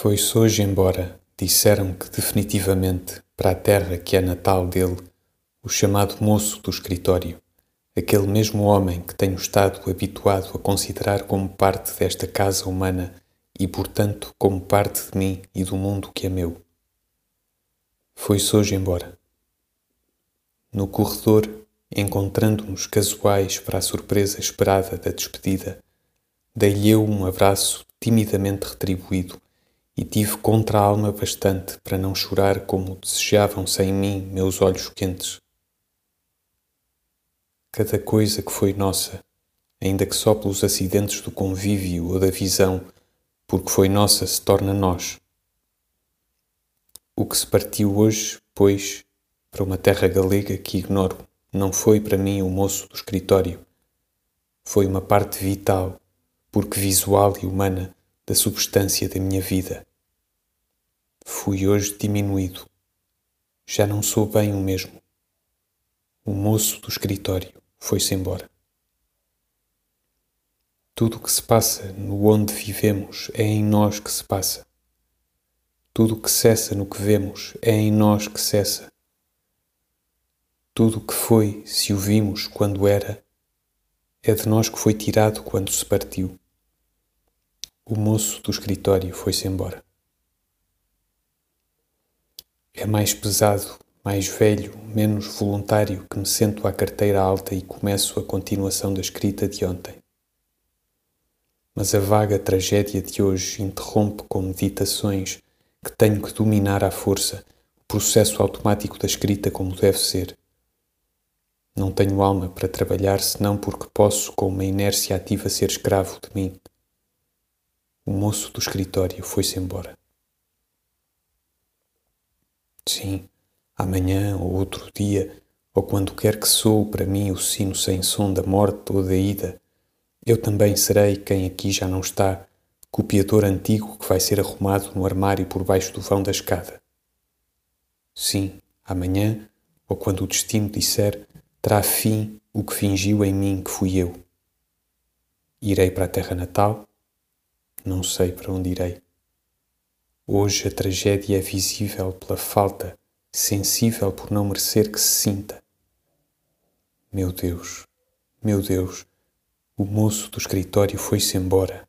Foi-se hoje embora, disseram que definitivamente, para a terra que é natal dele, o chamado moço do escritório, aquele mesmo homem que tenho estado habituado a considerar como parte desta casa humana e, portanto, como parte de mim e do mundo que é meu. Foi-se hoje embora. No corredor, encontrando-nos casuais para a surpresa esperada da despedida, dei-lhe um abraço timidamente retribuído e tive contra a alma bastante para não chorar como desejavam sem mim meus olhos quentes. Cada coisa que foi nossa, ainda que só pelos acidentes do convívio ou da visão, porque foi nossa, se torna nós. O que se partiu hoje, pois, para uma terra galega que ignoro, não foi para mim o moço do escritório. Foi uma parte vital, porque visual e humana, da substância da minha vida. Fui hoje diminuído. Já não sou bem o mesmo. O moço do escritório foi-se embora. Tudo o que se passa no onde vivemos é em nós que se passa. Tudo o que cessa no que vemos é em nós que cessa. Tudo o que foi, se o vimos quando era, é de nós que foi tirado quando se partiu. O moço do escritório foi-se embora. É mais pesado, mais velho, menos voluntário que me sento à carteira alta e começo a continuação da escrita de ontem. Mas a vaga tragédia de hoje interrompe com meditações que tenho que dominar à força o processo automático da escrita como deve ser. Não tenho alma para trabalhar senão porque posso, com uma inércia ativa, ser escravo de mim o moço do escritório foi-se embora. Sim, amanhã ou outro dia, ou quando quer que sou para mim o sino sem som da morte ou da ida, eu também serei quem aqui já não está, copiador antigo que vai ser arrumado no armário por baixo do vão da escada. Sim, amanhã, ou quando o destino disser, terá fim o que fingiu em mim que fui eu. Irei para a terra natal, não sei para onde irei. Hoje a tragédia é visível pela falta, sensível por não merecer que se sinta. Meu Deus, meu Deus, o moço do escritório foi-se embora.